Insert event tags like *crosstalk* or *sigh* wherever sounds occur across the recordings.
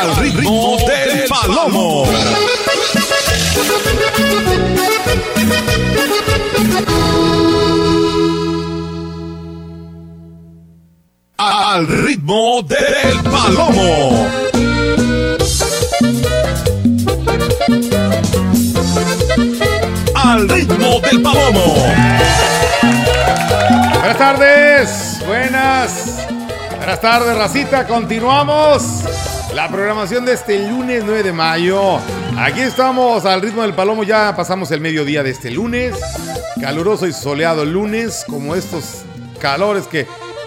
al ritmo del palomo. Al ritmo del palomo. Al ritmo del palomo. Buenas tardes, buenas. Buenas tardes, racita. Continuamos la programación de este lunes 9 de mayo. Aquí estamos al ritmo del palomo. Ya pasamos el mediodía de este lunes. Caluroso y soleado lunes, como estos calores que.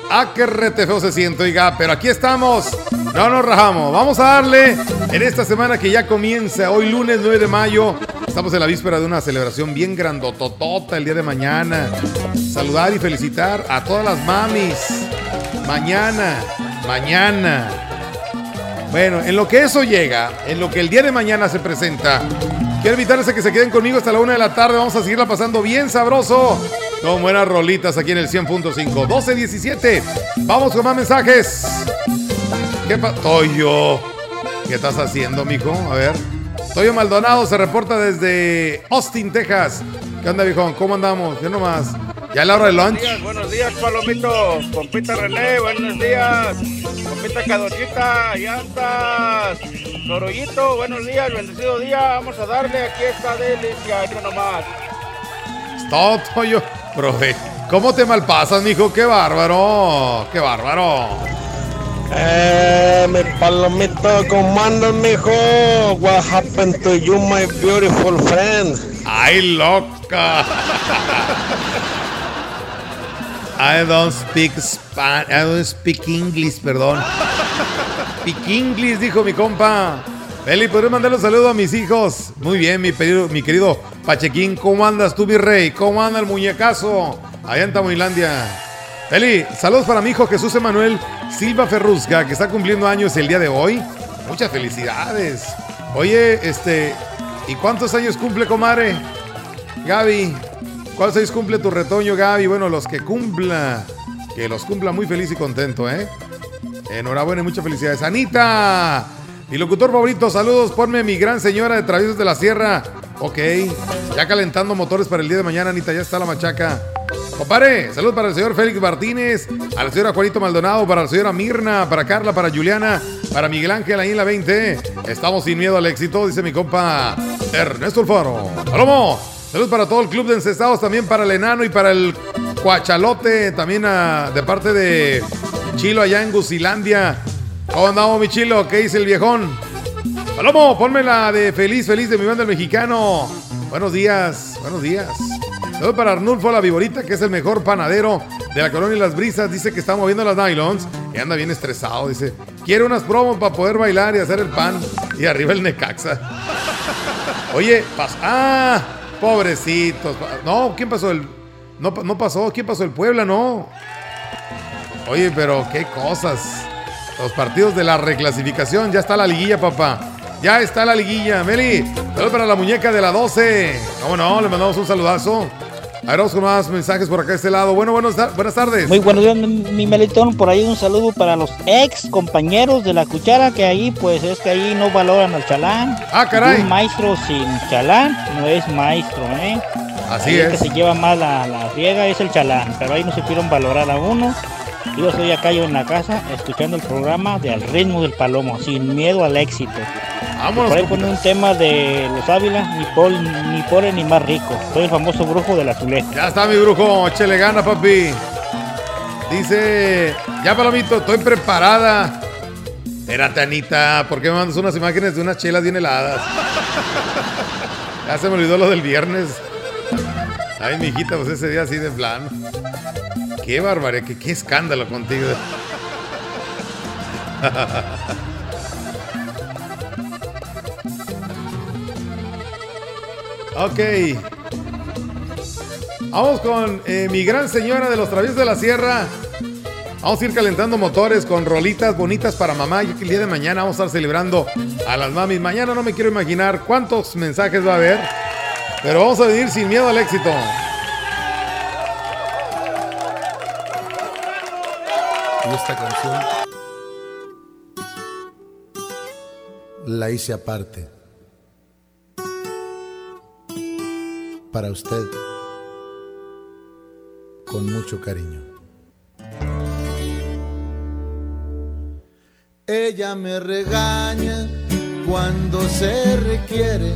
¡Ah, qué rete feo se siente, oiga! Pero aquí estamos. No nos rajamos. Vamos a darle en esta semana que ya comienza, hoy lunes 9 de mayo. Estamos en la víspera de una celebración bien grandototota el día de mañana. Saludar y felicitar a todas las mamis. Mañana, mañana. Bueno, en lo que eso llega, en lo que el día de mañana se presenta, quiero invitarles a que se queden conmigo hasta la una de la tarde. Vamos a seguirla pasando bien sabroso. Con buenas rolitas aquí en el 100.5. 12.17. Vamos con más mensajes. ¿Qué pasa? Toyo. ¿Qué estás haciendo, mijo? A ver. Toyo Maldonado se reporta desde Austin, Texas. ¿Qué onda, viejón? ¿Cómo andamos? Yo nomás. ¿Ya es la hora del lunch? Buenos días, buenos días, Palomito. Compita René, buenos días. Compita Cadorcita, llantas. Toroyito, buenos días, bendecido día. Vamos a darle, aquí esta delicia, yo nomás. Es todo, Toyo. Profe, ¿cómo te malpasas, mijo? ¡Qué bárbaro! ¡Qué bárbaro! Eh, mi palomito, ¿cómo andas, mijo? What happened to you, my beautiful friend? ¡Ay, loca! *laughs* I don't speak Spanish. I don't speak English, perdón. Speak English, dijo mi compa. Feli, ¿podrías mandar un saludo a mis hijos? Muy bien, mi, querido, Pachequín. ¿Cómo andas tú, mi rey? ¿Cómo anda el muñecazo? Allá en Tamuilandia. Feli, saludos para mi hijo Jesús Emanuel Silva Ferrusca, que está cumpliendo años el día de hoy. Muchas felicidades. Oye, este, ¿y cuántos años cumple, comadre? Gaby, ¿cuántos años cumple tu retoño, Gaby? Bueno, los que cumpla, que los cumpla muy feliz y contento, ¿eh? Enhorabuena y muchas felicidades. Anita, mi locutor favorito, saludos, ponme mi gran señora de Traviesos de la Sierra. Ok, ya calentando motores para el día de mañana, Anita, ya está la machaca. Compadre, saludos para el señor Félix Martínez, a la señora Juanito Maldonado, para la señora Mirna, para Carla, para Juliana, para Miguel Ángel ahí en la 20. Estamos sin miedo al éxito, dice mi compa Ernesto Alfaro. ¡Palomo! Saludos para todo el club de encestados, también para el enano y para el cuachalote, también de parte de Chilo allá en Gusilandia. ¿Cómo andamos, mi Chilo? ¿Qué dice el viejón? Palomo, ponme la de Feliz, Feliz de mi banda el mexicano. Buenos días, buenos días. Saludos para Arnulfo La Viborita, que es el mejor panadero de la colonia y Las Brisas. Dice que está moviendo las nylons y anda bien estresado. Dice, quiere unas promos para poder bailar y hacer el pan. Y arriba el Necaxa. Oye, pas ah, pobrecitos. No, ¿quién pasó? El, no, no pasó, ¿quién pasó? El Puebla, no. Oye, pero qué cosas. Los partidos de la reclasificación, ya está la liguilla, papá. Ya está la liguilla. Meli, saludos para la muñeca de la 12. ¿Cómo no? Le mandamos un saludazo. A ver, vamos con más mensajes por acá de este lado. Bueno, buenos, buenas tardes. Muy buenos días, mi, mi Melitón. Por ahí un saludo para los ex compañeros de la cuchara, que ahí, pues es que ahí no valoran al chalán. Ah, caray. Un maestro sin chalán no es maestro, ¿eh? Así Ahí el es. que se lleva más la, la friega es el chalán, pero ahí no se quieren valorar a uno. Yo estoy acá yo en la casa escuchando el programa de Al ritmo del palomo, sin miedo al éxito. Vámonos. Por ahí pone un tema de los Ávila, ni, pol, ni pobre ni más rico. Soy el famoso brujo de la Zuleta. Ya está mi brujo, échale gana, papi. Dice, ya palomito, estoy preparada. Espérate, Anita, ¿por qué me mandas unas imágenes de unas chelas bien heladas? *laughs* Ya se me olvidó lo del viernes. Ay, mi hijita, pues ese día así de plano. Qué barbaridad, qué, qué escándalo contigo. *laughs* ok. Vamos con eh, mi gran señora de los traviesos de la sierra. Vamos a ir calentando motores con rolitas bonitas para mamá. Que el día de mañana vamos a estar celebrando a las mamis. Mañana no me quiero imaginar cuántos mensajes va a haber. Pero vamos a vivir sin miedo al éxito. Y esta canción la hice aparte. Para usted, con mucho cariño. Ella me regaña cuando se requiere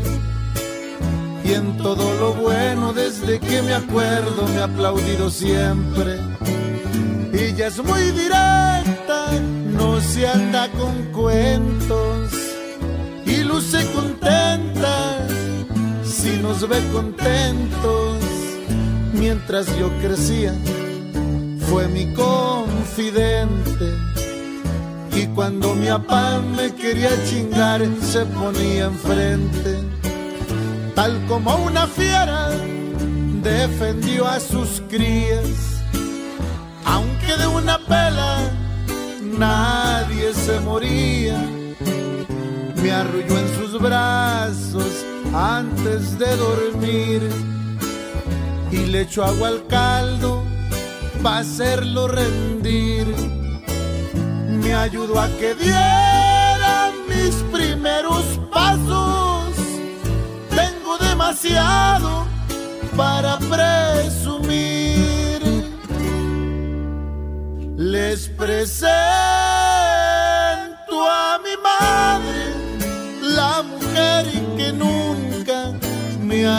y en todo lo bueno desde que me acuerdo me ha aplaudido siempre. Ya es muy directa, no se anda con cuentos y luce contenta si nos ve contentos. Mientras yo crecía, fue mi confidente. Y cuando mi papá me quería chingar, se ponía enfrente tal como una fiera, defendió a sus crías, aunque de una pela nadie se moría. Me arrulló en sus brazos antes de dormir y le echó agua al caldo para hacerlo rendir. Me ayudó a que diera mis primeros pasos demasiado para presumir. Les presento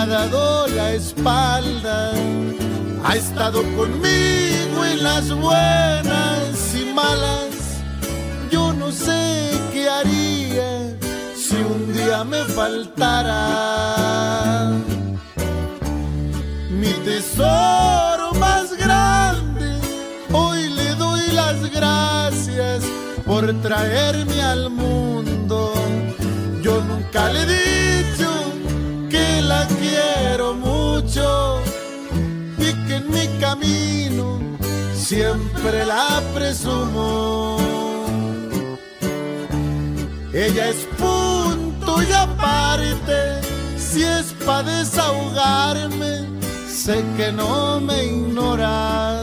dado la espalda. Ha estado conmigo en las buenas y malas. Yo no sé qué haría si un día me faltara mi tesoro más grande, hoy le doy las gracias por traerme al mundo. Yo nunca le que la quiero mucho y que en mi camino siempre la presumo. Ella es punto y aparte, si es para desahogarme, sé que no me ignora.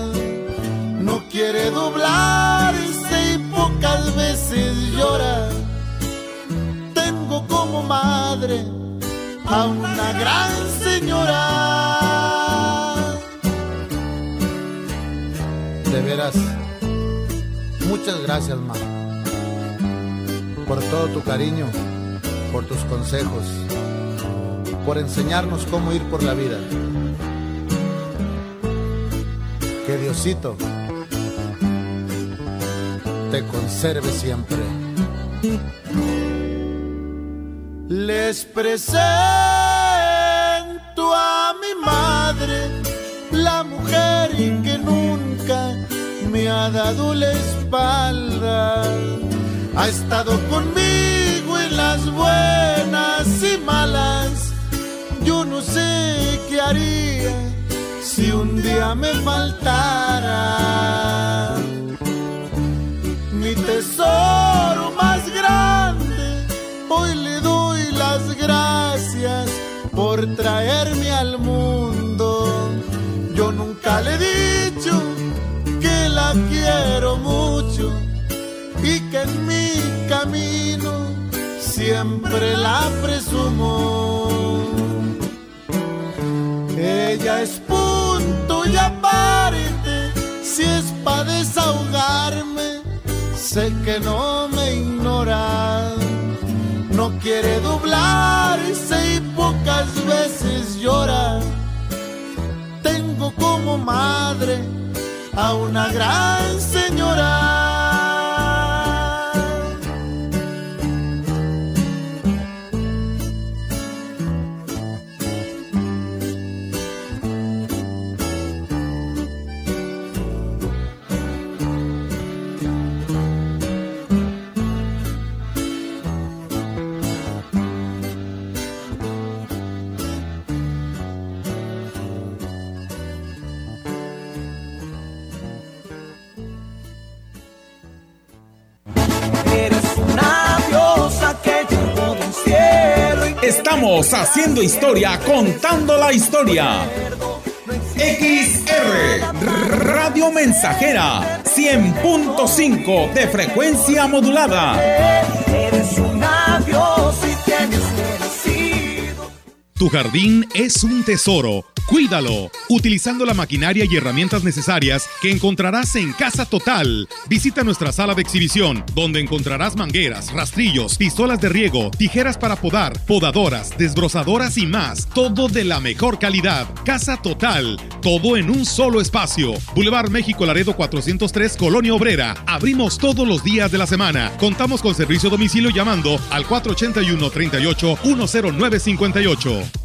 No quiere doblarse y pocas veces llora. Tengo como madre a una gran señora. De veras, muchas gracias, mamá por todo tu cariño, por tus consejos, por enseñarnos cómo ir por la vida. Que Diosito te conserve siempre. Les presento a mi madre, la mujer que nunca me ha dado la espalda ha estado conmigo en las buenas y malas. Yo no sé qué haría si un día me faltara mi tesoro más grande. Gracias por traerme al mundo. Yo nunca le he dicho que la quiero mucho y que en mi camino siempre la presumo. Ella es punto y aparte, si es para desahogarme, sé que no me ignora. No quiere doblarse y pocas veces llora. Tengo como madre a una gran señora. Estamos haciendo historia, contando la historia. XR Radio Mensajera 100.5 de frecuencia modulada. Tu jardín es un tesoro Cuídalo, utilizando la maquinaria y herramientas necesarias que encontrarás en Casa Total. Visita nuestra sala de exhibición, donde encontrarás mangueras, rastrillos, pistolas de riego, tijeras para podar, podadoras, desbrozadoras y más. Todo de la mejor calidad. Casa Total, todo en un solo espacio. Boulevard México Laredo 403, Colonia Obrera. Abrimos todos los días de la semana. Contamos con servicio domicilio llamando al 481 38 10958.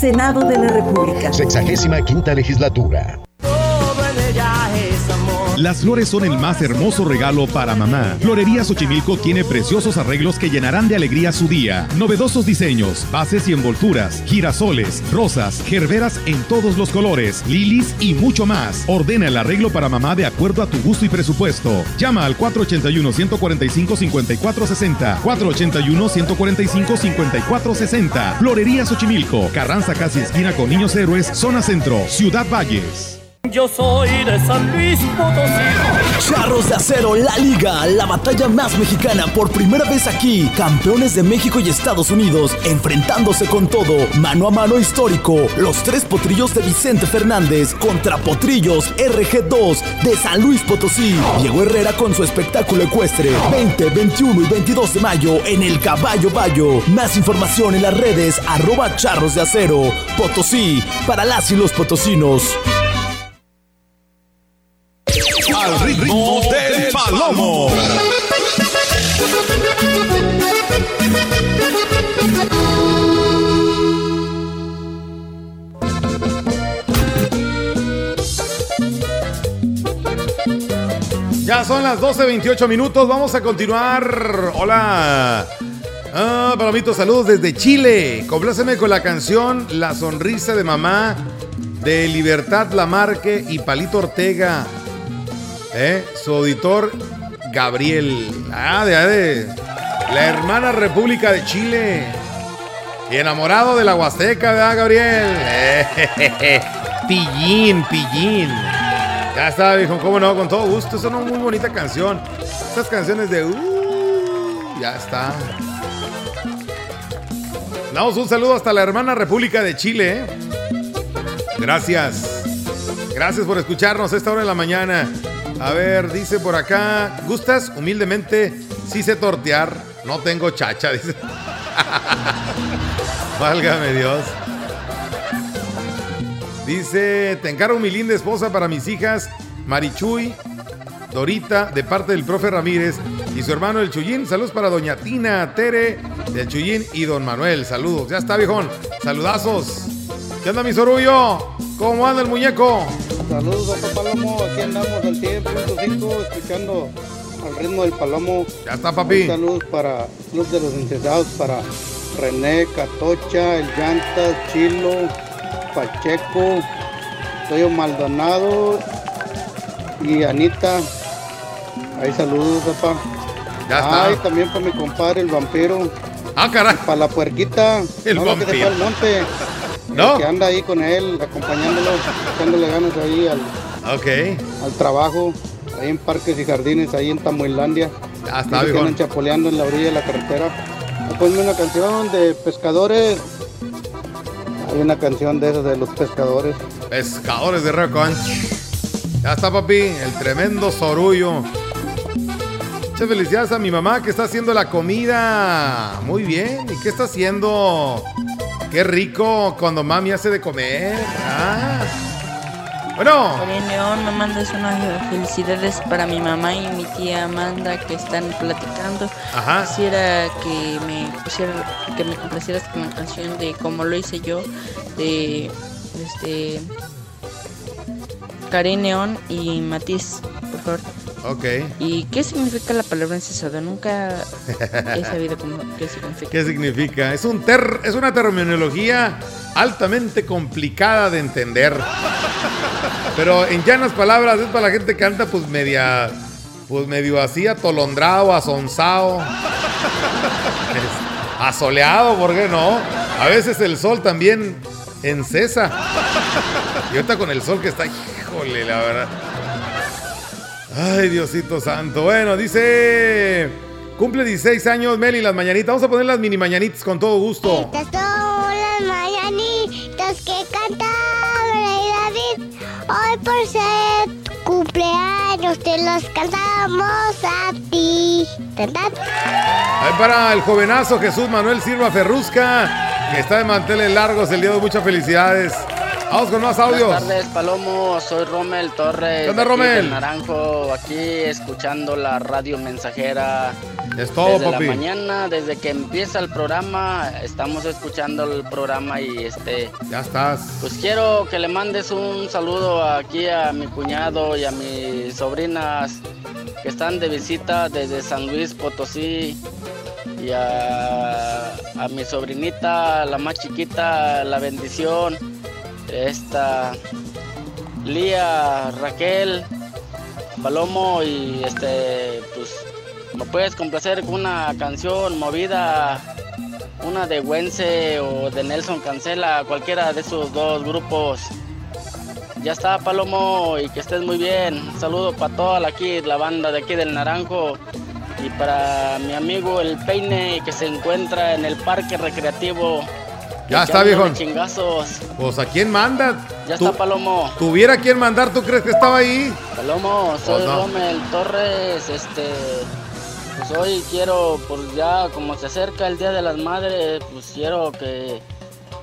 Senado de la República. Sexagésima quinta legislatura. Las flores son el más hermoso regalo para mamá. Florería Xochimilco tiene preciosos arreglos que llenarán de alegría su día. Novedosos diseños, bases y envolturas, girasoles, rosas, gerberas en todos los colores, lilis y mucho más. Ordena el arreglo para mamá de acuerdo a tu gusto y presupuesto. Llama al 481-145-5460. 481-145-5460. Florería Xochimilco. Carranza casi esquina con Niños Héroes, Zona Centro, Ciudad Valles. Yo soy de San Luis Potosí. Charros de Acero, la liga, la batalla más mexicana por primera vez aquí. Campeones de México y Estados Unidos, enfrentándose con todo, mano a mano histórico. Los tres potrillos de Vicente Fernández contra Potrillos RG2 de San Luis Potosí. Diego Herrera con su espectáculo ecuestre. 20, 21 y 22 de mayo en el Caballo Bayo. Más información en las redes arroba charros de acero. Potosí, para las y los potosinos Ya son las 12.28 minutos, vamos a continuar. Hola. Ah, Palomito, saludos desde Chile. Compláceme con la canción La sonrisa de mamá de Libertad Lamarque y Palito Ortega. ¿Eh? Su auditor Gabriel. Ah, de, de la hermana República de Chile. Y enamorado de la Huasteca, ¿verdad, Gabriel? *laughs* pillín, pillín. Ya está, viejo, cómo no, con todo gusto. Es una muy bonita canción. Estas canciones de. Uh, ya está. Damos un saludo hasta la hermana República de Chile. ¿eh? Gracias. Gracias por escucharnos a esta hora de la mañana. A ver, dice por acá, ¿gustas? Humildemente, sí sé tortear, no tengo chacha, *laughs* dice. Válgame Dios. Dice, te encargo mi linda esposa para mis hijas, Marichuy, Dorita, de parte del profe Ramírez, y su hermano el Chuyín. Saludos para doña Tina, Tere, del Chuyín, y don Manuel. Saludos. Ya está, viejón. Saludazos. ¿Qué onda, mi sorullo? ¿Cómo anda el muñeco? Saludos, papá Palomo. Aquí andamos al 100.5 escuchando al ritmo del Palomo. Ya está, papi. Saludos para los de los interesados, para René, Catocha, El Llantas, Chilo, Pacheco, Toyo Maldonado y Anita. Ahí saludos, papá. Ya está. Ay, también para mi compadre, el vampiro. Ah, caray. Para la puerquita. El no, vampiro. Monte. *laughs* ¿No? Que anda ahí con él, acompañándolo, echándole ganas ahí al, Ok. al trabajo, ahí en parques y jardines, ahí en Tamuilandia. Ya está, que andan chapoleando en la orilla de la carretera. Ponme una canción de pescadores. Hay una canción de esas de los pescadores. Pescadores de Río Conch. Ya está, papi. El tremendo sorullo. Muchas felicidades a mi mamá que está haciendo la comida. Muy bien. ¿Y qué está haciendo? Qué rico cuando mami hace de comer. Ah. Bueno, Karen León, me mandas unas felicidades para mi mamá y mi tía Amanda que están platicando. Ajá. Quisiera que me pusiera, que me complacieras con la canción de como lo hice yo de este Karen León y Matiz, por favor. Ok. ¿Y qué significa la palabra encesado? Nunca he sabido cómo, qué significa. ¿Qué significa? Es, un ter- es una terminología altamente complicada de entender. Pero en llanas palabras es para la gente que canta pues media, pues medio así atolondrado, asonzado, asoleado, ¿por qué no? A veces el sol también encesa. Y ahorita con el sol que está, híjole, la verdad. Ay, Diosito santo. Bueno, dice, cumple 16 años Meli, las mañanitas. Vamos a poner las mini mañanitas con todo gusto. Estas son las mañanitas que cantaba Rey David. Hoy por ser cumpleaños te los cantamos a ti. Ahí para el jovenazo Jesús Manuel Silva Ferrusca, que está de manteles largos el día de. Muchas felicidades. Vamos con más audios. Buenas tardes, Palomo. Soy Rommel Torres. ¿Qué onda, Rommel? Naranjo, aquí escuchando la radio mensajera. Es todo, desde papi. la mañana, desde que empieza el programa, estamos escuchando el programa y este. Ya estás. Pues quiero que le mandes un saludo aquí a mi cuñado y a mis sobrinas que están de visita desde San Luis Potosí y a, a mi sobrinita, la más chiquita, la bendición, esta Lía, Raquel, Palomo y este, pues me puedes complacer con una canción movida, una de Wence o de Nelson Cancela, cualquiera de esos dos grupos. Ya está, Palomo, y que estés muy bien. Saludo para toda la, aquí, la banda de aquí del Naranjo. Y para mi amigo el Peine, que se encuentra en el parque recreativo. Ya está, viejón. chingazos. Pues a quién manda. Ya está, Palomo. Tuviera quien mandar, ¿tú crees que estaba ahí? Palomo, soy Pues no. Rommel Torres, este, pues hoy quiero, pues ya como se acerca el Día de las Madres, pues quiero que,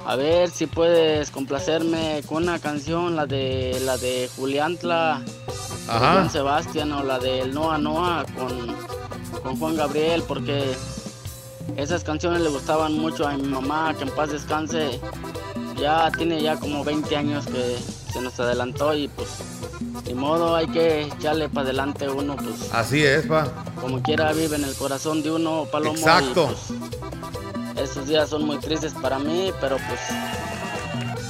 a ver si puedes complacerme con una canción, la de, la de Juliantla, de Ajá. Juan Sebastián o la del Noa Noa con, con Juan Gabriel, porque esas canciones le gustaban mucho a mi mamá, que en paz descanse. Ya tiene ya como 20 años que se nos adelantó y pues ni modo, hay que echarle para adelante uno, pues Así es, pa. como quiera vive en el corazón de uno, Palomo. y, Exacto. pues, esos días son muy tristes para mí, pero pues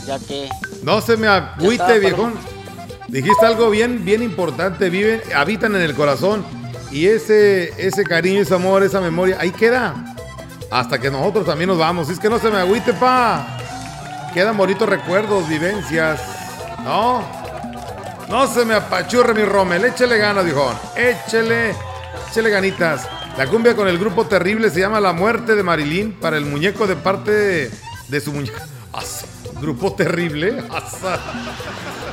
ya que No se me agüite, viejón. Dijiste algo bien, bien importante. Viven, habitan en el corazón. Y ese, ese cariño, ese amor, esa memoria, ahí queda. Hasta que nosotros también nos vamos. Es que no se me agüite, pa. Quedan bonitos recuerdos, vivencias. ¿No? No se me apachurre mi Rommel. Échele ganas, viejón. Échele, échele ganitas. La cumbia con el grupo terrible se llama La Muerte de Marilyn para el muñeco de parte de, su muñeca. Grupo terrible. Asa.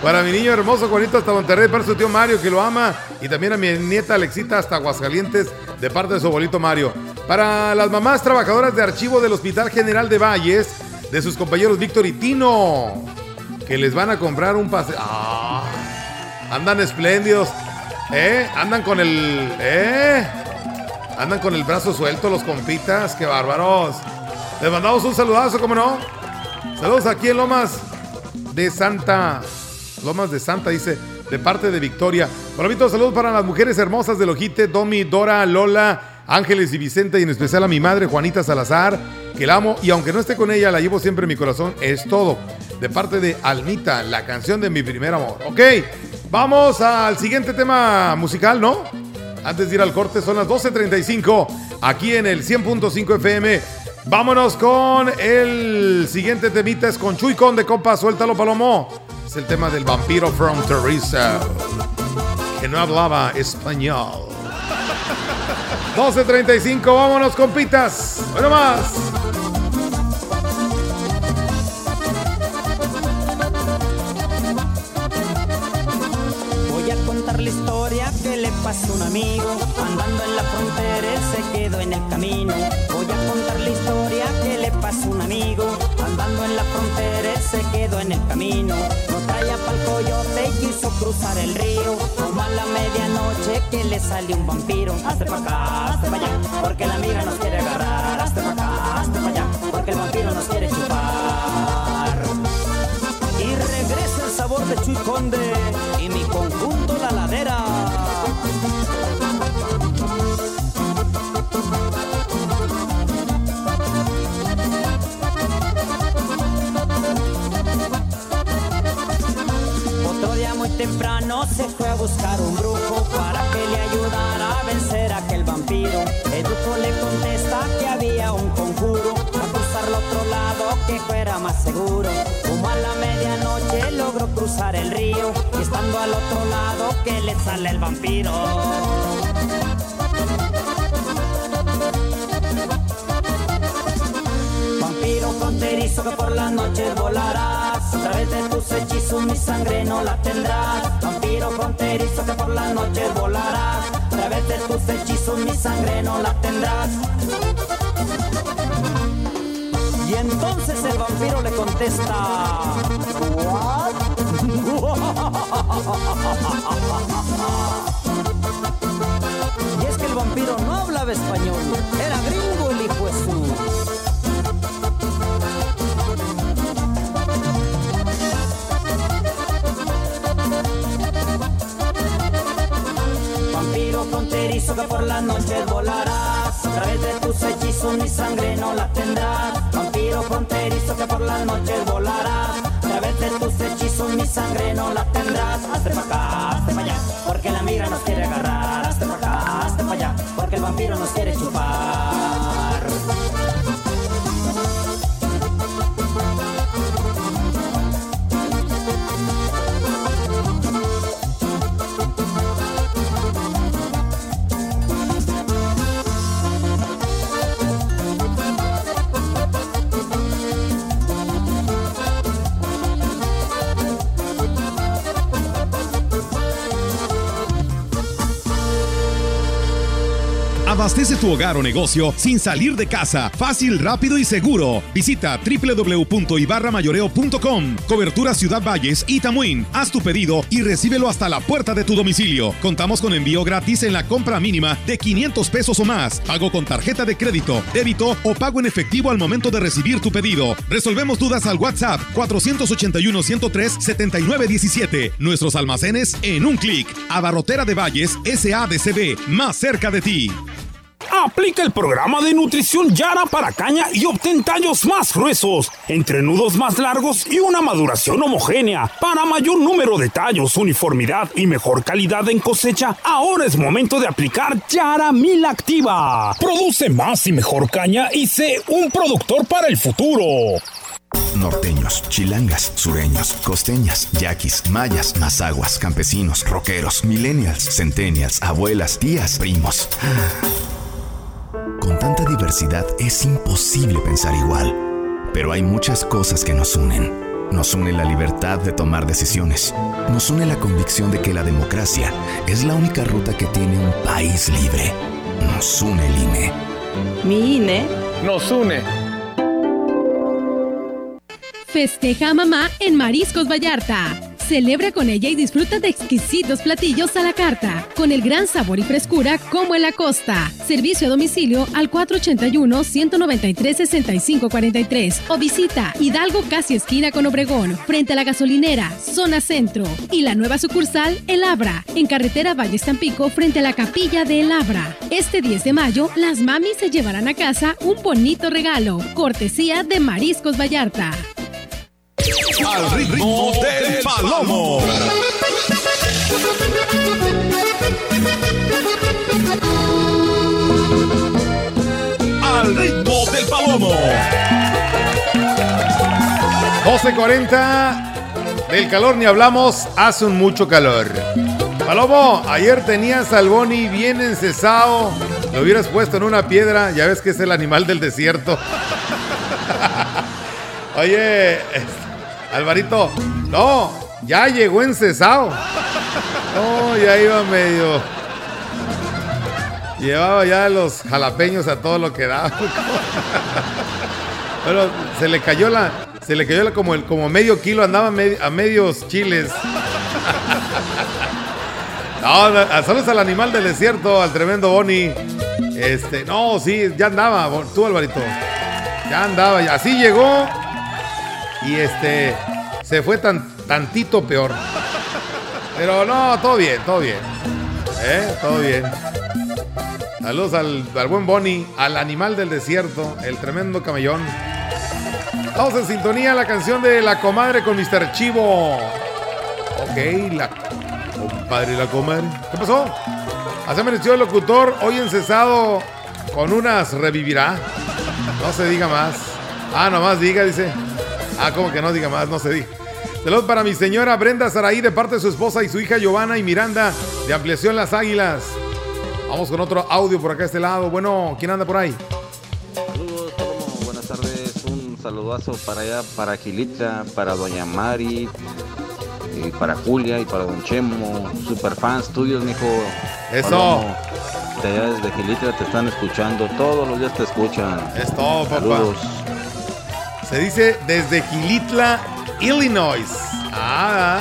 Para mi niño hermoso Juanito hasta Monterrey, para su tío Mario que lo ama. Y también a mi nieta Alexita hasta Aguascalientes de parte de su abuelito Mario. Para las mamás trabajadoras de archivo del Hospital General de Valles, de sus compañeros Víctor y Tino, que les van a comprar un pase. ¡Ah! Andan espléndidos. ¿Eh? Andan con el. ¿Eh? Andan con el brazo suelto los compitas. ¡Qué bárbaros! Les mandamos un saludazo, ¿cómo no? Saludos aquí en Lomas de Santa. Lomas de Santa, dice, de parte de Victoria. Bonito saludos para las mujeres hermosas del Ojite, Domi, Dora, Lola, Ángeles y Vicente, y en especial a mi madre, Juanita Salazar, que la amo, y aunque no esté con ella, la llevo siempre en mi corazón. Es todo. De parte de Almita, la canción de mi primer amor. Ok, vamos al siguiente tema musical, ¿no? Antes de ir al corte, son las 12.35, aquí en el 100.5 FM. Vámonos con el siguiente temita, es con Chuy Con de Copa, suéltalo Palomo. Es el tema del vampiro from Teresa, que no hablaba español. *laughs* 12.35, vámonos compitas. Bueno más. Voy a contar la historia que le pasó a un amigo. Andando en la frontera, él se quedó en el camino. Voy a contar la historia que le pasó a un amigo. Andando en la frontera, él se quedó en el camino. Pa'l coyote quiso cruzar el río. Como a la medianoche que le salió un vampiro. Hazte pa' acá, hazte pa' allá, porque la amiga nos quiere agarrar. Hazte pa' acá, temprano se fue a buscar un brujo para que le ayudara a vencer a aquel vampiro. El brujo le contesta que había un conjuro a cruzar al otro lado que fuera más seguro. Como a la medianoche logró cruzar el río y estando al otro lado que le sale el vampiro. Vampiro fronterizo que por las noches volarás A través de tus hechizos mi sangre no la tendrás Vampiro fronterizo que por las noches volarás A través de tus hechizos mi sangre no la tendrás. Y entonces el vampiro le contesta *laughs* Y es que el vampiro no hablaba español, era gringo el hijo de su. Fronterizo que por las noches volarás A través de tus hechizos mi sangre no la tendrás Vampiro fronterizo que por las noches volarás A través de tus hechizos mi sangre no la tendrás Hazte pa' acá, hazte pa' Porque la migra nos Abastece tu hogar o negocio sin salir de casa. Fácil, rápido y seguro. Visita www.ibarramayoreo.com. Cobertura Ciudad Valles y Tamuín. Haz tu pedido y recíbelo hasta la puerta de tu domicilio. Contamos con envío gratis en la compra mínima de 500 pesos o más. Pago con tarjeta de crédito, débito o pago en efectivo al momento de recibir tu pedido. Resolvemos dudas al WhatsApp 481-103-7917. Nuestros almacenes en un clic. Abarrotera de Valles SADCB. Más cerca de ti. Aplica el programa de nutrición Yara para caña y obtén tallos más gruesos, entrenudos más largos y una maduración homogénea. Para mayor número de tallos, uniformidad y mejor calidad en cosecha, ahora es momento de aplicar Yara Mil Activa. Produce más y mejor caña y sé un productor para el futuro. Norteños, chilangas, sureños, costeñas, yaquis, mayas, mazaguas, campesinos, rockeros, millennials, centennials, abuelas, tías, primos. Con tanta diversidad es imposible pensar igual. Pero hay muchas cosas que nos unen. Nos une la libertad de tomar decisiones. Nos une la convicción de que la democracia es la única ruta que tiene un país libre. Nos une el INE. Mi INE nos une. Festeja a mamá en Mariscos Vallarta. Celebra con ella y disfruta de exquisitos platillos a la carta, con el gran sabor y frescura como en la costa. Servicio a domicilio al 481-193-6543 o visita Hidalgo casi esquina con Obregón, frente a la gasolinera, zona centro. Y la nueva sucursal, El Abra, en carretera Valle Tampico, frente a la capilla de El Abra. Este 10 de mayo, las mamis se llevarán a casa un bonito regalo, cortesía de Mariscos Vallarta. Al ritmo del palomo. Al ritmo del palomo. 12.40 del calor ni hablamos, hace un mucho calor. Palomo, ayer tenías al Boni bien encesado. Lo hubieras puesto en una piedra, ya ves que es el animal del desierto. *laughs* Oye, Alvarito, no, ya llegó encesado. No, ya iba medio. Llevaba ya los jalapeños a todo lo que daba. Pero se le cayó la. Se le cayó la, como, el, como medio kilo, andaba a medios chiles. No, saludos al animal del desierto, al tremendo Boni. Este, no, sí, ya andaba, tú Alvarito. Ya andaba, así llegó. Y este, se fue tan, tantito peor. Pero no, todo bien, todo bien. ¿Eh? Todo bien. Saludos al, al buen Bonnie, al animal del desierto, el tremendo camellón. Vamos en sintonía la canción de La Comadre con Mr. Chivo. Ok, la compadre la comadre. ¿Qué pasó? Hace amaneció el locutor, hoy encesado con unas revivirá. No se diga más. Ah, nomás diga, dice. Ah, como que no diga más, no se diga. Saludos para mi señora Brenda Saraí de parte de su esposa y su hija Giovanna y Miranda de Ampliación Las Águilas. Vamos con otro audio por acá a este lado. Bueno, ¿quién anda por ahí? Saludos, Palomo. Buenas tardes. Un saludazo para allá, para Gilitra, para Doña Mari, y para Julia y para Don Chemo. Super fans tuyos, mijo. Eso. Palomo, De allá desde Gilitra te están escuchando. Todos los días te escuchan. Es todo, papá. Saludos. Se dice desde Gilitla, Illinois. Ah,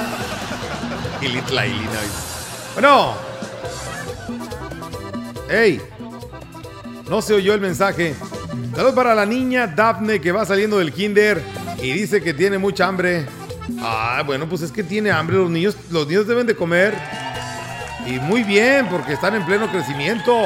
Gilitla, Illinois. Bueno. Hey, no se oyó el mensaje. Saludos para la niña Daphne que va saliendo del kinder y dice que tiene mucha hambre. Ah, bueno, pues es que tiene hambre. Los niños, los niños deben de comer. Y muy bien, porque están en pleno crecimiento.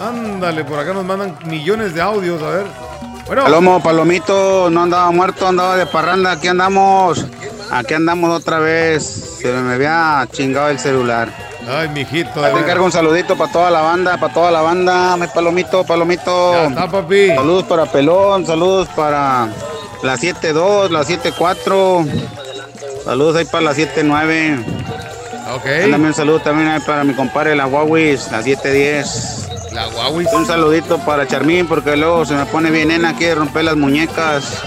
Ándale, por acá nos mandan millones de audios, a ver. Bueno, Palomo, Palomito, no andaba muerto, andaba de parranda, aquí andamos. Aquí andamos otra vez. Se me había chingado el celular. Ay, mijito. Te encargo un saludito para toda la banda, para toda la banda, mi Palomito, Palomito. Ya está, papi. Saludos para Pelón, saludos para la 7-2, la 7-4. Saludos ahí para la 7-9. Ok. Mándame un saludo también ahí para mi compadre, la Huawei, la 710. La Huawei. Un saludito para Charmín, porque luego se me pone bien nena aquí de romper las muñecas.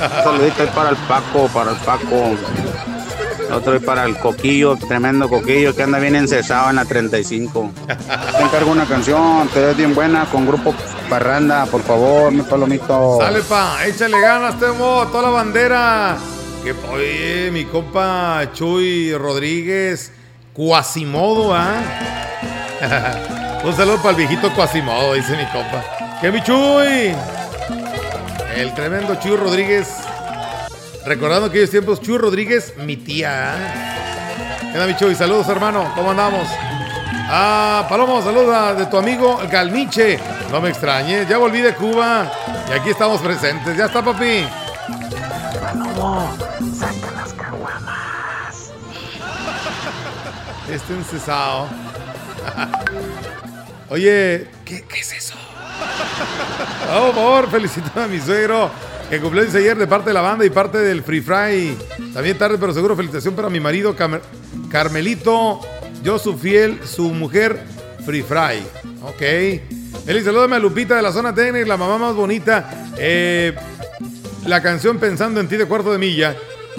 Un saludito ahí para el Paco, para el Paco. Otro para el Coquillo, tremendo Coquillo que anda bien encesado en la 35. Te encargo una canción, te ves bien buena con Grupo Parranda, por favor, mi palomito. Sale, pa, échale ganas, Temo, toda la bandera. Que, oye, mi compa Chuy Rodríguez, Cuasimodo, ¿ah? *laughs* Un saludo para el viejito Cuasimodo, dice mi compa. ¡Que mi Chuy! El tremendo Chuy Rodríguez. Recordando aquellos tiempos, Chuy Rodríguez, mi tía. ¿Qué onda, mi Chuy? Saludos, hermano. ¿Cómo andamos? Ah, Palomo, saluda de tu amigo Galmiche. No me extrañes, ya volví de Cuba y aquí estamos presentes. Ya está, papi. saca las caguamas. Este encesado. *laughs* Oye, ¿qué, es eso? Por favor, felicito a mi suegro que cumplió ayer de parte de la banda y parte del Free Fry. También tarde, pero seguro felicitación para mi marido Carmelito. Yo su fiel, su mujer Free Fry. Ok. Feliz salúdame a Lupita de la zona técnica, la mamá más bonita. Eh, la canción Pensando en ti de cuarto de milla.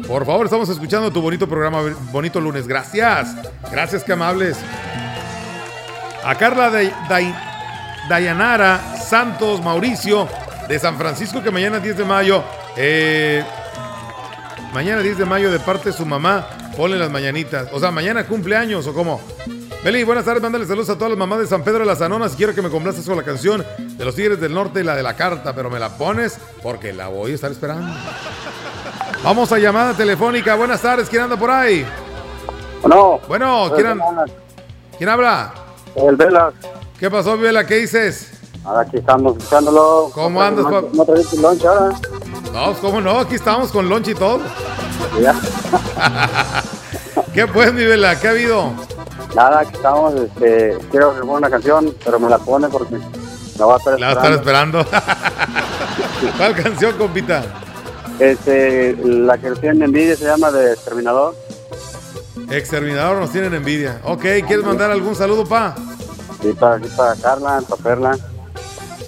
Por favor, estamos escuchando tu bonito programa, bonito lunes. Gracias. Gracias, que amables. A Carla de, Day- Dayanara Santos Mauricio de San Francisco, que mañana 10 de mayo. eh, mañana 10 de mayo, de parte de su mamá, ponle las mañanitas. O sea, mañana cumpleaños o cómo. Beli, buenas tardes, mándale saludos a todas las mamás de San Pedro de las Anonas. Quiero que me complazcas con la canción de los Tigres del Norte y la de la carta, pero me la pones porque la voy a estar esperando. Vamos a llamada telefónica. Buenas tardes, ¿quién anda por ahí? Bueno. Bueno, ¿quién, an- ¿quién habla? El Velas. ¿Qué pasó, Vela? ¿Qué dices? Ahora aquí estamos buscándolo. ¿Cómo andas, no, pap- no trajiste lunch ahora? No, ¿cómo no? Aquí estamos con lunch y todo. Ya. *laughs* ¿Qué pues, mi Vela? ¿Qué ha habido? Nada, aquí estamos. Este, quiero que una canción, pero me la pone porque la va a estar La va a estar esperando. esperando. *laughs* ¿Cuál canción, compita? Este, la que tiene envidia se llama de Exterminador. Exterminador nos tienen envidia. Ok, ¿quieres mandar algún saludo, pa? Y para, aquí para Carla, para Perla.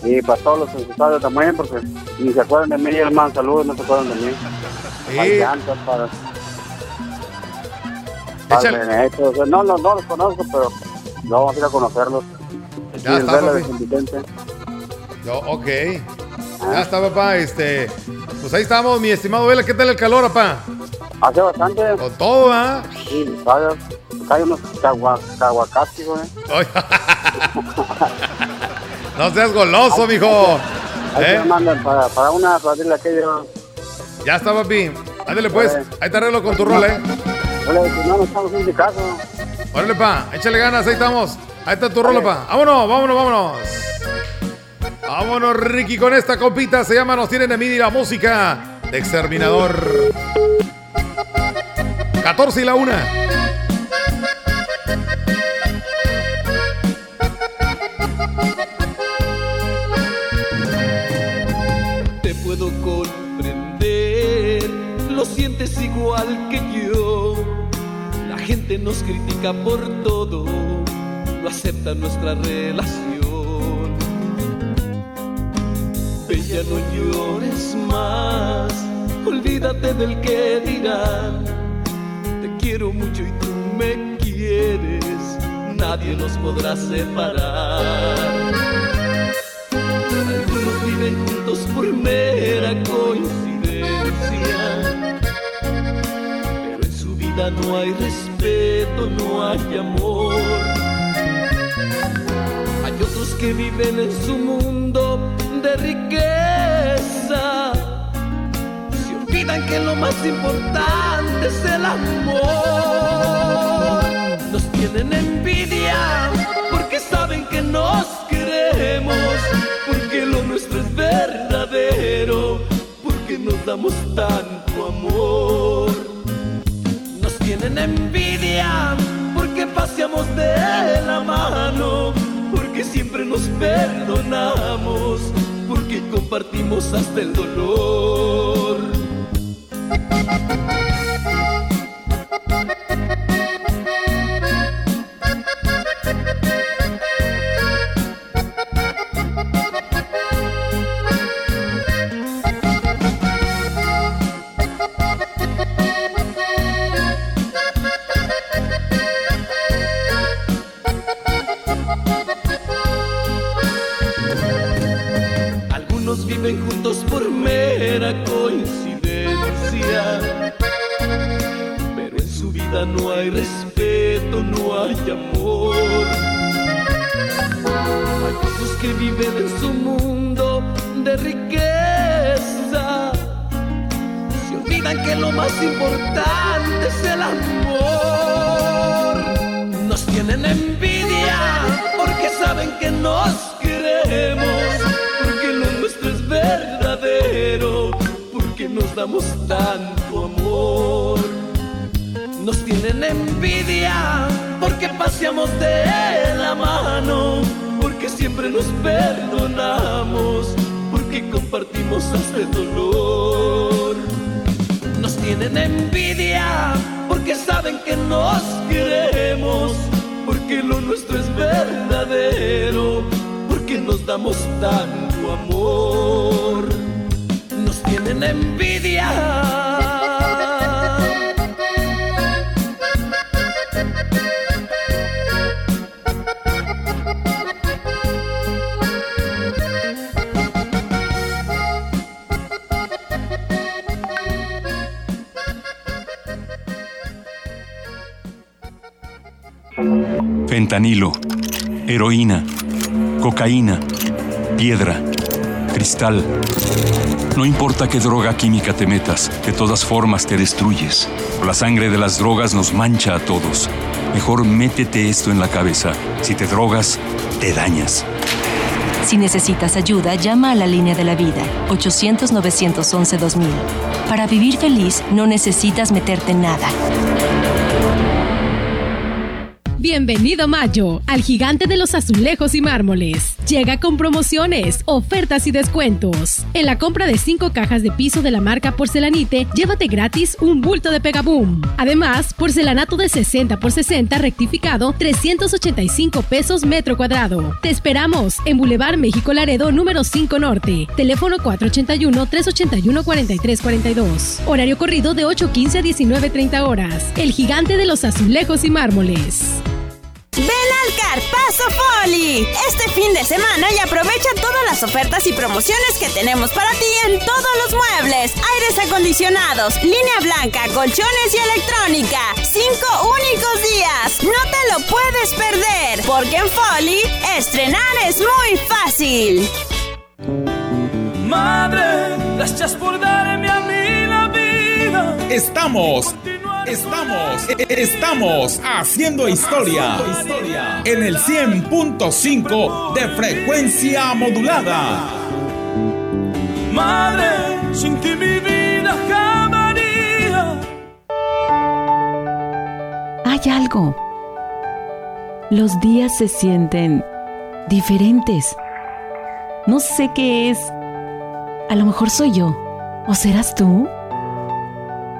Y para todos los usuarios también, porque ni se acuerdan de mí, hermano. Saludos, no se acuerdan de mí. Para Sí. Llantas, para. para Échale. O sea, no, no, no los conozco, pero no vamos a ir a conocerlos. Ya el está. Yo, ok. Ya está, papá. Este, pues ahí estamos, mi estimado Vela. ¿Qué tal el calor, papá? Hace bastante. Con todo, ¿ah? Sí, vaya, hay unos cagua, caguacati, güey. No seas goloso, mijo. Ahí ¿Eh? mandan para, para una, para decirle aquello. Ya está, papi. Ándale, pues. Ahí te arreglo con tu rol, ¿eh? Hola, no, no estamos en mi caso. Órale, pa. Échale ganas, ahí estamos. Ahí está tu rolo, pa. Vámonos, vámonos, vámonos. Vámonos, Ricky, con esta compita. Se llama Nos tienen envidia la música de Exterminador. 14 y la una. Te puedo comprender, lo sientes igual que yo. La gente nos critica por todo, no acepta nuestra relación. Bella, no llores más, olvídate del que dirán. Quiero mucho y tú me quieres, nadie nos podrá separar. Algunos viven juntos por mera coincidencia, pero en su vida no hay respeto, no hay amor. Hay otros que viven en su mundo de riqueza, olvidan que lo más importante es el amor. Nos tienen envidia porque saben que nos queremos, porque lo nuestro es verdadero, porque nos damos tanto amor. Nos tienen envidia porque paseamos de la mano, porque siempre nos perdonamos, porque compartimos hasta el dolor. Thank you. Tanto amor. Nos tienen envidia porque paseamos de la mano, porque siempre nos perdonamos, porque compartimos hasta el dolor. Nos tienen envidia porque saben que nos queremos, porque lo nuestro es verdadero, porque nos damos tanto amor. Tienen envidia. Fentanilo, heroína, cocaína, piedra, cristal. No importa qué droga química te metas, de todas formas te destruyes. La sangre de las drogas nos mancha a todos. Mejor métete esto en la cabeza. Si te drogas, te dañas. Si necesitas ayuda, llama a la línea de la vida, 800-911-2000. Para vivir feliz, no necesitas meterte en nada. Bienvenido Mayo al gigante de los azulejos y mármoles. Llega con promociones, ofertas y descuentos. En la compra de 5 cajas de piso de la marca Porcelanite, llévate gratis un bulto de Pegaboom. Además, porcelanato de 60 por 60 rectificado, 385 pesos metro cuadrado. Te esperamos en Boulevard México Laredo número 5 Norte. Teléfono 481-381-4342. Horario corrido de 8.15 a 19.30 horas. El gigante de los azulejos y mármoles. Ven al Carpazo Poli este fin de semana y aprovecha todas las ofertas y promociones que tenemos para ti en todos los muebles, aires acondicionados, línea blanca, colchones y electrónica. Cinco únicos días. No te lo puedes perder, porque en Foli estrenar es muy fácil. Madre, gracias por darme a mí la vida. Estamos, estamos, estamos haciendo historia en el 100.5 de frecuencia modulada. Madre, sin ti mi vida jamás. algo. Los días se sienten diferentes. No sé qué es. A lo mejor soy yo. ¿O serás tú?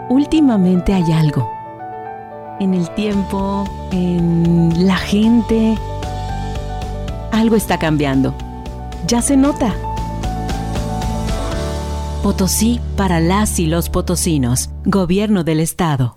Últimamente hay algo. En el tiempo, en la gente. Algo está cambiando. Ya se nota. Potosí para las y los potosinos. Gobierno del Estado.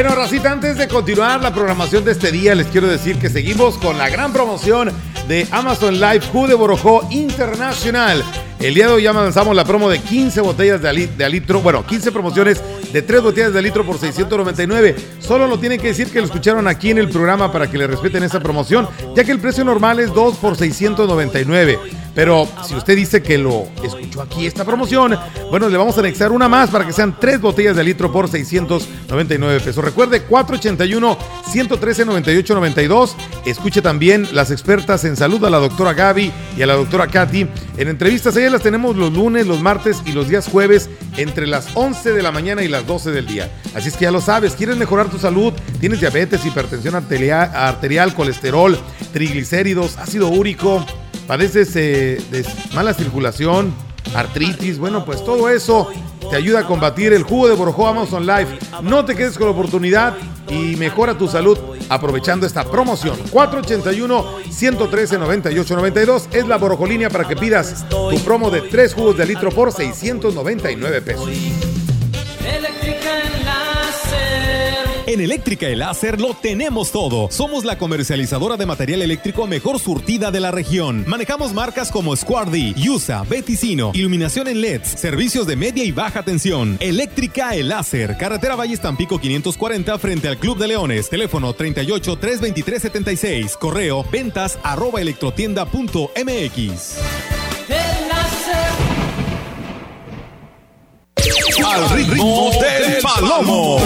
Bueno, Racita, antes de continuar la programación de este día, les quiero decir que seguimos con la gran promoción de Amazon Live Q de Borojó Internacional. El día de hoy ya lanzamos la promo de 15 botellas de, de litro, bueno, 15 promociones de 3 botellas de litro por 699. Solo lo tienen que decir que lo escucharon aquí en el programa para que le respeten esa promoción, ya que el precio normal es 2 por 699. Pero si usted dice que lo escuchó aquí esta promoción, bueno, le vamos a anexar una más para que sean 3 botellas de litro por 699 pesos. Recuerde 481 113 98 92. Escuche también las expertas en salud a la doctora Gaby y a la doctora Katy. En entrevistas ellas las tenemos los lunes, los martes y los días jueves entre las 11 de la mañana y las 12 del día. Así es que ya lo sabes, quieres mejorar tu salud, tienes diabetes, hipertensión arterial, colesterol, triglicéridos, ácido úrico, padeces eh, de mala circulación, artritis, bueno, pues todo eso te ayuda a combatir el jugo de Borojó Amazon Life. No te quedes con la oportunidad y mejora tu salud aprovechando esta promoción. 481-113-9892 es la Borojolínea para que pidas tu promo de 3 jugos de litro por 699 pesos. Eléctrica Enlace. En Eléctrica El Láser lo tenemos todo. Somos la comercializadora de material eléctrico mejor surtida de la región. Manejamos marcas como Squardi, Yusa, Beticino, iluminación en LEDs, servicios de media y baja tensión. Eléctrica El Láser, carretera Valles Tampico 540 frente al Club de Leones. Teléfono 38 323 76. Correo ventas arroba electrotienda.mx. Al ritmo del palomo.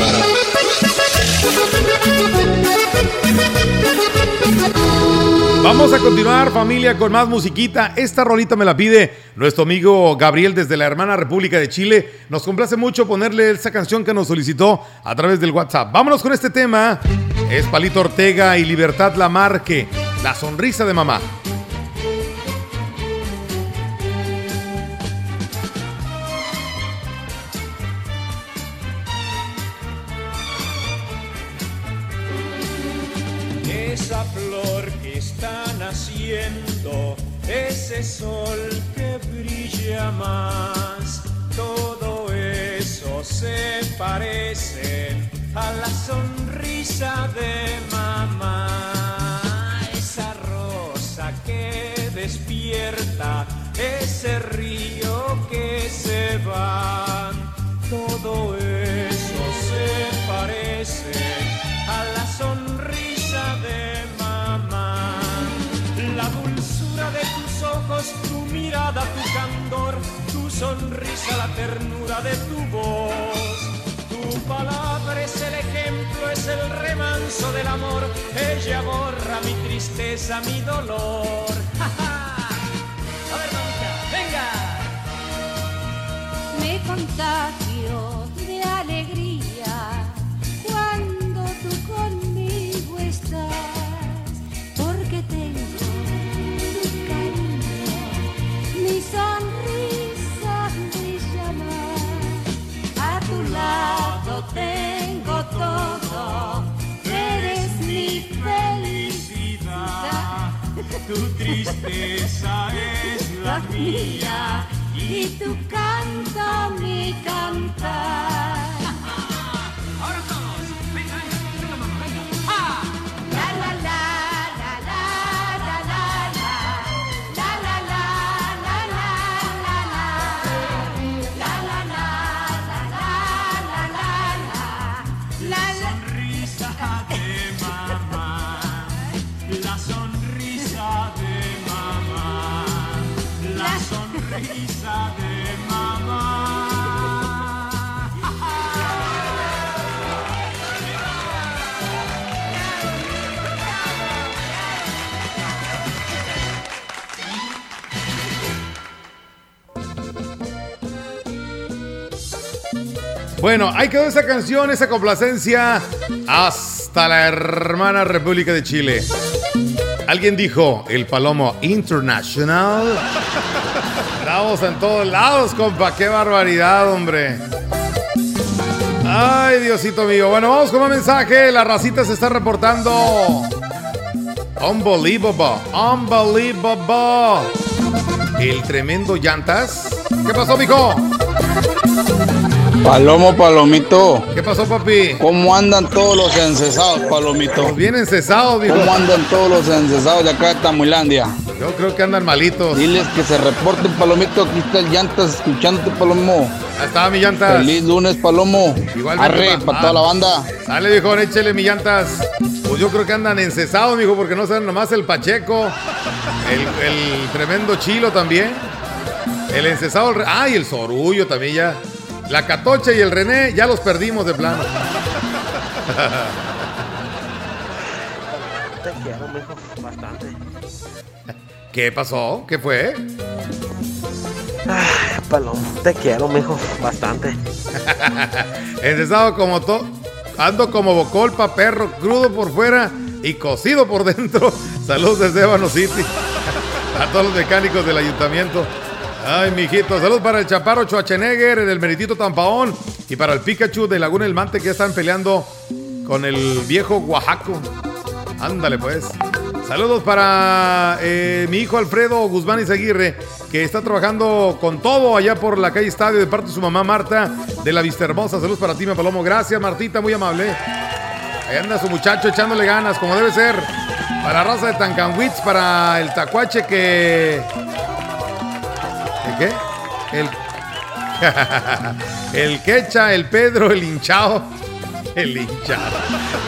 Vamos a continuar familia con más musiquita. Esta rolita me la pide nuestro amigo Gabriel desde la hermana República de Chile. Nos complace mucho ponerle esa canción que nos solicitó a través del WhatsApp. Vámonos con este tema. Es Palito Ortega y Libertad Lamarque. La sonrisa de mamá. Ese sol que brilla más, todo eso se parece a la sonrisa de mamá. Esa rosa que despierta, ese río que se va, todo eso sonrisa, la ternura de tu voz. Tu palabra es el ejemplo, es el remanso del amor. Ella borra mi tristeza, mi dolor. *laughs* ¡Ja, ja! A ver, mamita, venga. Me contagio todo, eres mi felicidad. Tu tristeza es la mía y tu canto mi cantar. sonrisa de mamá. Bueno, ahí quedó esa canción, esa complacencia hasta la hermana República de Chile. Alguien dijo, el Palomo International. Estamos en todos lados, compa. Qué barbaridad, hombre. Ay, Diosito mío. Bueno, vamos con un mensaje. La racita se está reportando. Unbelievable. Unbelievable. El tremendo llantas. ¿Qué pasó, mijo? Palomo, palomito. ¿Qué pasó, papi? ¿Cómo andan todos los encesados, palomito? Bien encesados, mijo. ¿Cómo andan todos los encesados de acá de Tamuilandia? Yo creo que andan malitos. Diles que se reporten, palomito. Aquí está el llantas escuchándote, palomo. Ahí está mi llantas. Feliz lunes, palomo. Igualmente, Arre, pa- para toda ah. la banda. Dale, viejo, échele mi llantas. Pues yo creo que andan encesados, mijo, porque no saben nomás el Pacheco, el, el tremendo Chilo también. El encesado, el re- ah, y el Sorullo también ya. La Catocha y el René ya los perdimos de plano. *laughs* Te quiero, mijo, bastante. ¿Qué pasó? ¿Qué fue? Ay, Palomo, te quiero, mijo, bastante. *laughs* Encesado como todo. Ando como bocolpa, perro, crudo por fuera y cocido por dentro. *laughs* Saludos desde Ébano City. *laughs* A todos los mecánicos del ayuntamiento. Ay, mijito. Saludos para el Chaparro Schwarzenegger, el Meritito Tampaón. Y para el Pikachu de Laguna El Mante que están peleando con el viejo Oaxaco. Ándale, pues. Saludos para eh, mi hijo Alfredo Guzmán Izaguirre, que está trabajando con todo allá por la calle Estadio de parte de su mamá Marta de la Vista Hermosa. Saludos para ti, mi Palomo. Gracias, Martita, muy amable. Ahí anda su muchacho echándole ganas, como debe ser. Para raza de Tancanwitz, para el tacuache que. ¿El qué? El. *laughs* el quecha, el Pedro, el hinchado. El hinchado.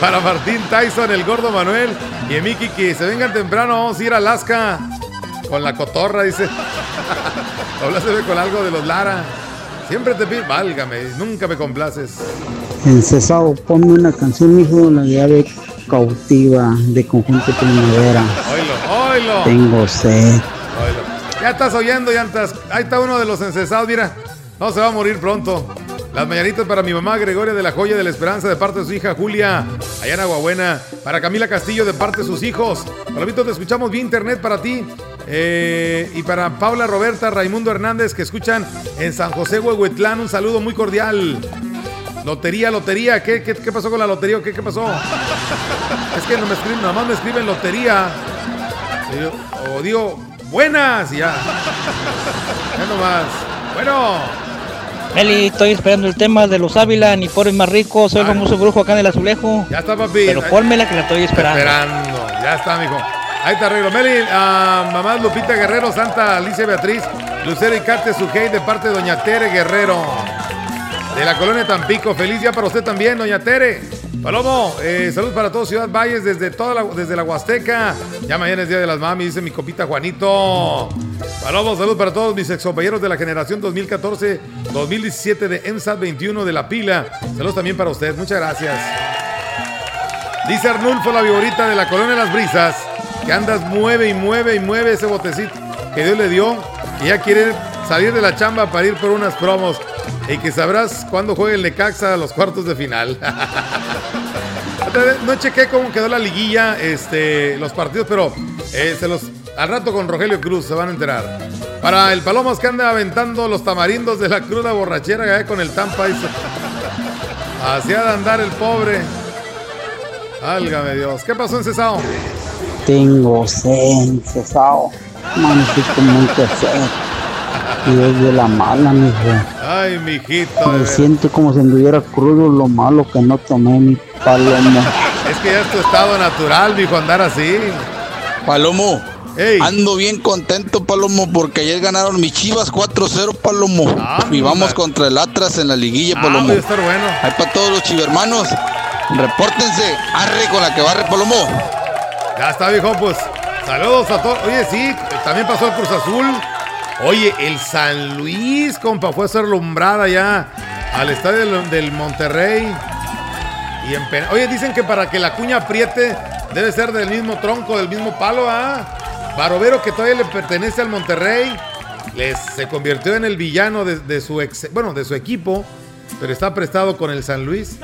Para Martín Tyson, el gordo Manuel y Emiki que se vengan temprano. Vamos a ir a Alaska con la cotorra, dice. *laughs* Habláseme con algo de los Lara. Siempre te pido. Válgame, nunca me complaces. Encesado, ponme una canción, mijo, la de ave cautiva de conjunto primavera. Oilo, oilo. Tengo sed. Oilo. Ya estás oyendo, ya estás. Ahí está uno de los encesados, mira. No se va a morir pronto. Las mañanitas para mi mamá Gregoria de la Joya de la Esperanza de parte de su hija Julia, allá en Aguabuena. Para Camila Castillo de parte de sus hijos. Palomito, te escuchamos vía internet para ti. Eh, y para Paula Roberta, Raimundo Hernández, que escuchan en San José Huehuetlán, un saludo muy cordial. Lotería, lotería, ¿qué, qué, qué pasó con la lotería? ¿Qué, ¿Qué pasó? Es que no me escriben, nada más me escriben lotería. O digo, buenas, y ya. Ya nomás. Bueno. Meli, estoy esperando el tema de los Ávila, ni pobres más ricos, soy el famoso brujo acá en el azulejo. Ya está, papi. Pero fórmela que la estoy esperando. Esperando. Ya está, mijo. Ahí te arreglo. Meli, a mamá Lupita Guerrero, Santa Alicia Beatriz, Lucero y Cate Sujei de parte de Doña Tere Guerrero. De la colonia Tampico. Feliz día para usted también, Doña Tere. Palomo, eh, saludos para todos Ciudad Valles desde toda la, desde la Huasteca. Ya mañana es Día de las Mami, dice mi copita Juanito. Palomo, saludos para todos mis excompañeros de la generación 2014-2017 de EMSAT 21 de La Pila. Saludos también para usted, muchas gracias. Dice Arnulfo, la viborita de la colonia Las Brisas, que andas mueve y mueve y mueve ese botecito que Dios le dio, que ya quiere salir de la chamba para ir por unas promos y que sabrás cuándo juegue el Necaxa a los cuartos de final. *laughs* No chequé cómo quedó la liguilla, este, los partidos, pero eh, se los al rato con Rogelio Cruz se van a enterar. Para el Palomas que anda aventando los tamarindos de la cruda borrachera eh, con el Tampa. Así ha de andar el pobre. Álgame Dios. ¿Qué pasó en Cesao? Tengo sed, encesado. Manito, mucha sed. Y es de la mala, mijo. Ay, mijito. Me siento como si anduviera crudo lo malo que no tomé mi palomo. *laughs* Es que ya es tu estado natural, mijo, andar así. Palomo. Ando bien contento, Palomo, porque ayer ganaron mis chivas 4-0, Palomo. y vamos contra el Atlas en la liguilla, Ah, Palomo. voy a estar bueno. Ahí para todos los chivermanos. Repórtense. Arre con la que barre, Palomo. Ya está, viejo, pues. Saludos a todos. Oye, sí, también pasó el Cruz Azul. Oye, el San Luis, compa, fue a hacer lumbrada ya al estadio del, Monterrey. Y en Oye, dicen que para que la cuña apriete debe ser del mismo tronco, del mismo palo, ¿ah? Barovero, que todavía le pertenece al Monterrey, les, se convirtió en el villano de, de su ex, bueno, de su equipo. pero está prestado con el San Luis,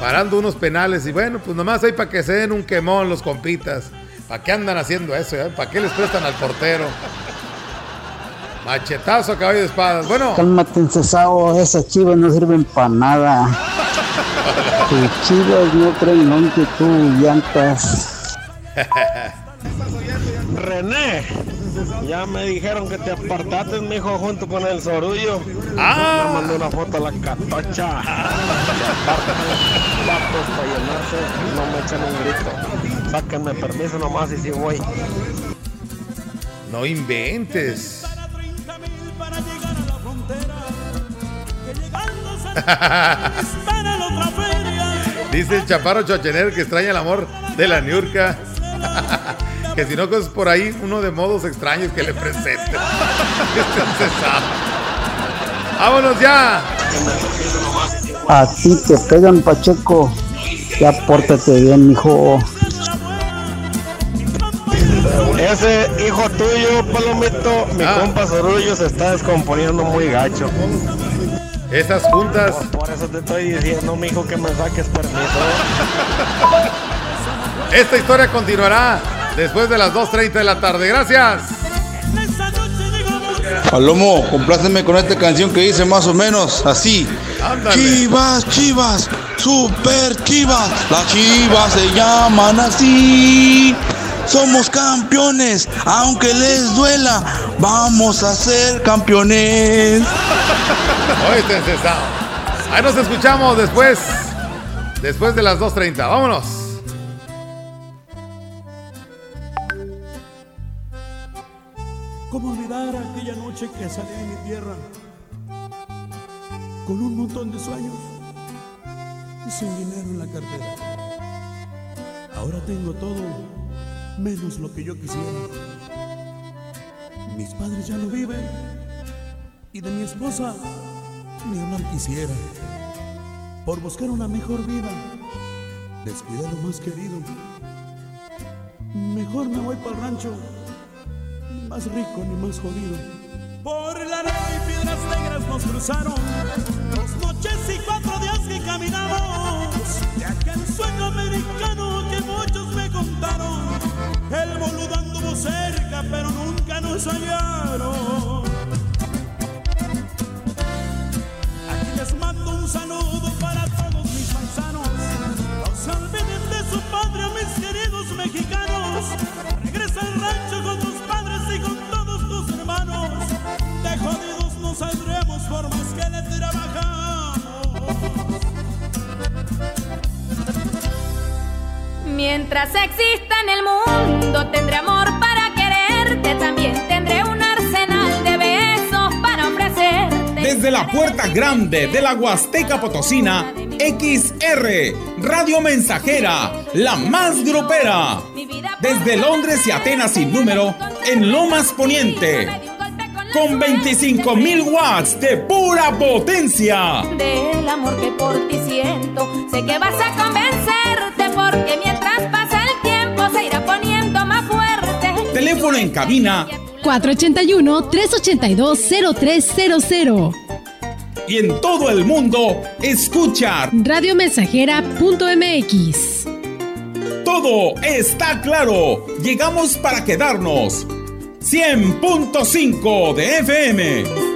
parando unos penales y bueno, pues nomás hay para que se den un quemón los compitas. ¿Para qué andan haciendo eso? eh? ¿Para qué les prestan al portero? Machetazo caballo de espadas. Bueno, Cálmate, Cesao, esas chivas no sirven para nada. *laughs* Tus chivas no traen longitud, llantas. René, ya me dijeron que te apartaste, mijo, junto con el sorullo. Ah. Me mandó una foto a la catocha. *laughs* Patos para llenarse, no me echen un grito. Sáquenme permiso nomás y si voy. no inventes. *laughs* Dice el chaparro chochener que extraña el amor de la Niurka. *laughs* que si no, cosas por ahí, uno de modos extraños que le presente. *laughs* Este. ¡Vámonos ya! A ti te pegan, Pacheco. Ya pórtate bien, mijo. Ese hijo tuyo, Palomito, mi Ah. compa Sorullo se está descomponiendo muy gacho. Esas juntas. Por, por eso te estoy diciendo, mijo, que me saques permiso. Esta historia continuará después de las 2.30 de la tarde. Gracias. Palomo, compláceme con esta canción que dice más o menos así. Ándale. Chivas, chivas, super chivas. Las chivas se llaman así. Somos campeones, aunque les duela, vamos a ser campeones. Oíste, César. Ahí nos escuchamos después. Después de las 2.30. Vámonos. ¿Cómo olvidar aquella noche que salí de mi tierra con un montón de sueños y sin dinero en la cartera? Ahora tengo todo menos lo que yo quisiera. Mis padres ya no viven y de mi esposa ni hablar quisiera. Por buscar una mejor vida, descuidé lo más querido. Mejor me voy para el rancho ni más rico ni más jodido. Por la arena y piedras negras nos cruzaron dos noches y cuatro días que caminamos Aquí les mando un saludo para todos mis paisanos. No se olviden de su patria, mis queridos mexicanos. Regresa al rancho con tus padres y con todos tus hermanos. De jodidos no saldremos por más que le trabajamos. Mientras exista en el mundo, tendré Desde la puerta grande de la Huasteca Potosina, XR, Radio Mensajera, la más grupera. Desde Londres y Atenas sin número, en Lomas Poniente. Con 25 mil watts de pura potencia. Del amor que por ti siento, sé que vas a convencerte porque mientras pasa el tiempo se irá poniendo más fuerte. Teléfono en cabina 481-382-0300. Y en todo el mundo, escucha. Radiomensajera.mx. Todo está claro. Llegamos para quedarnos. 100.5 de FM.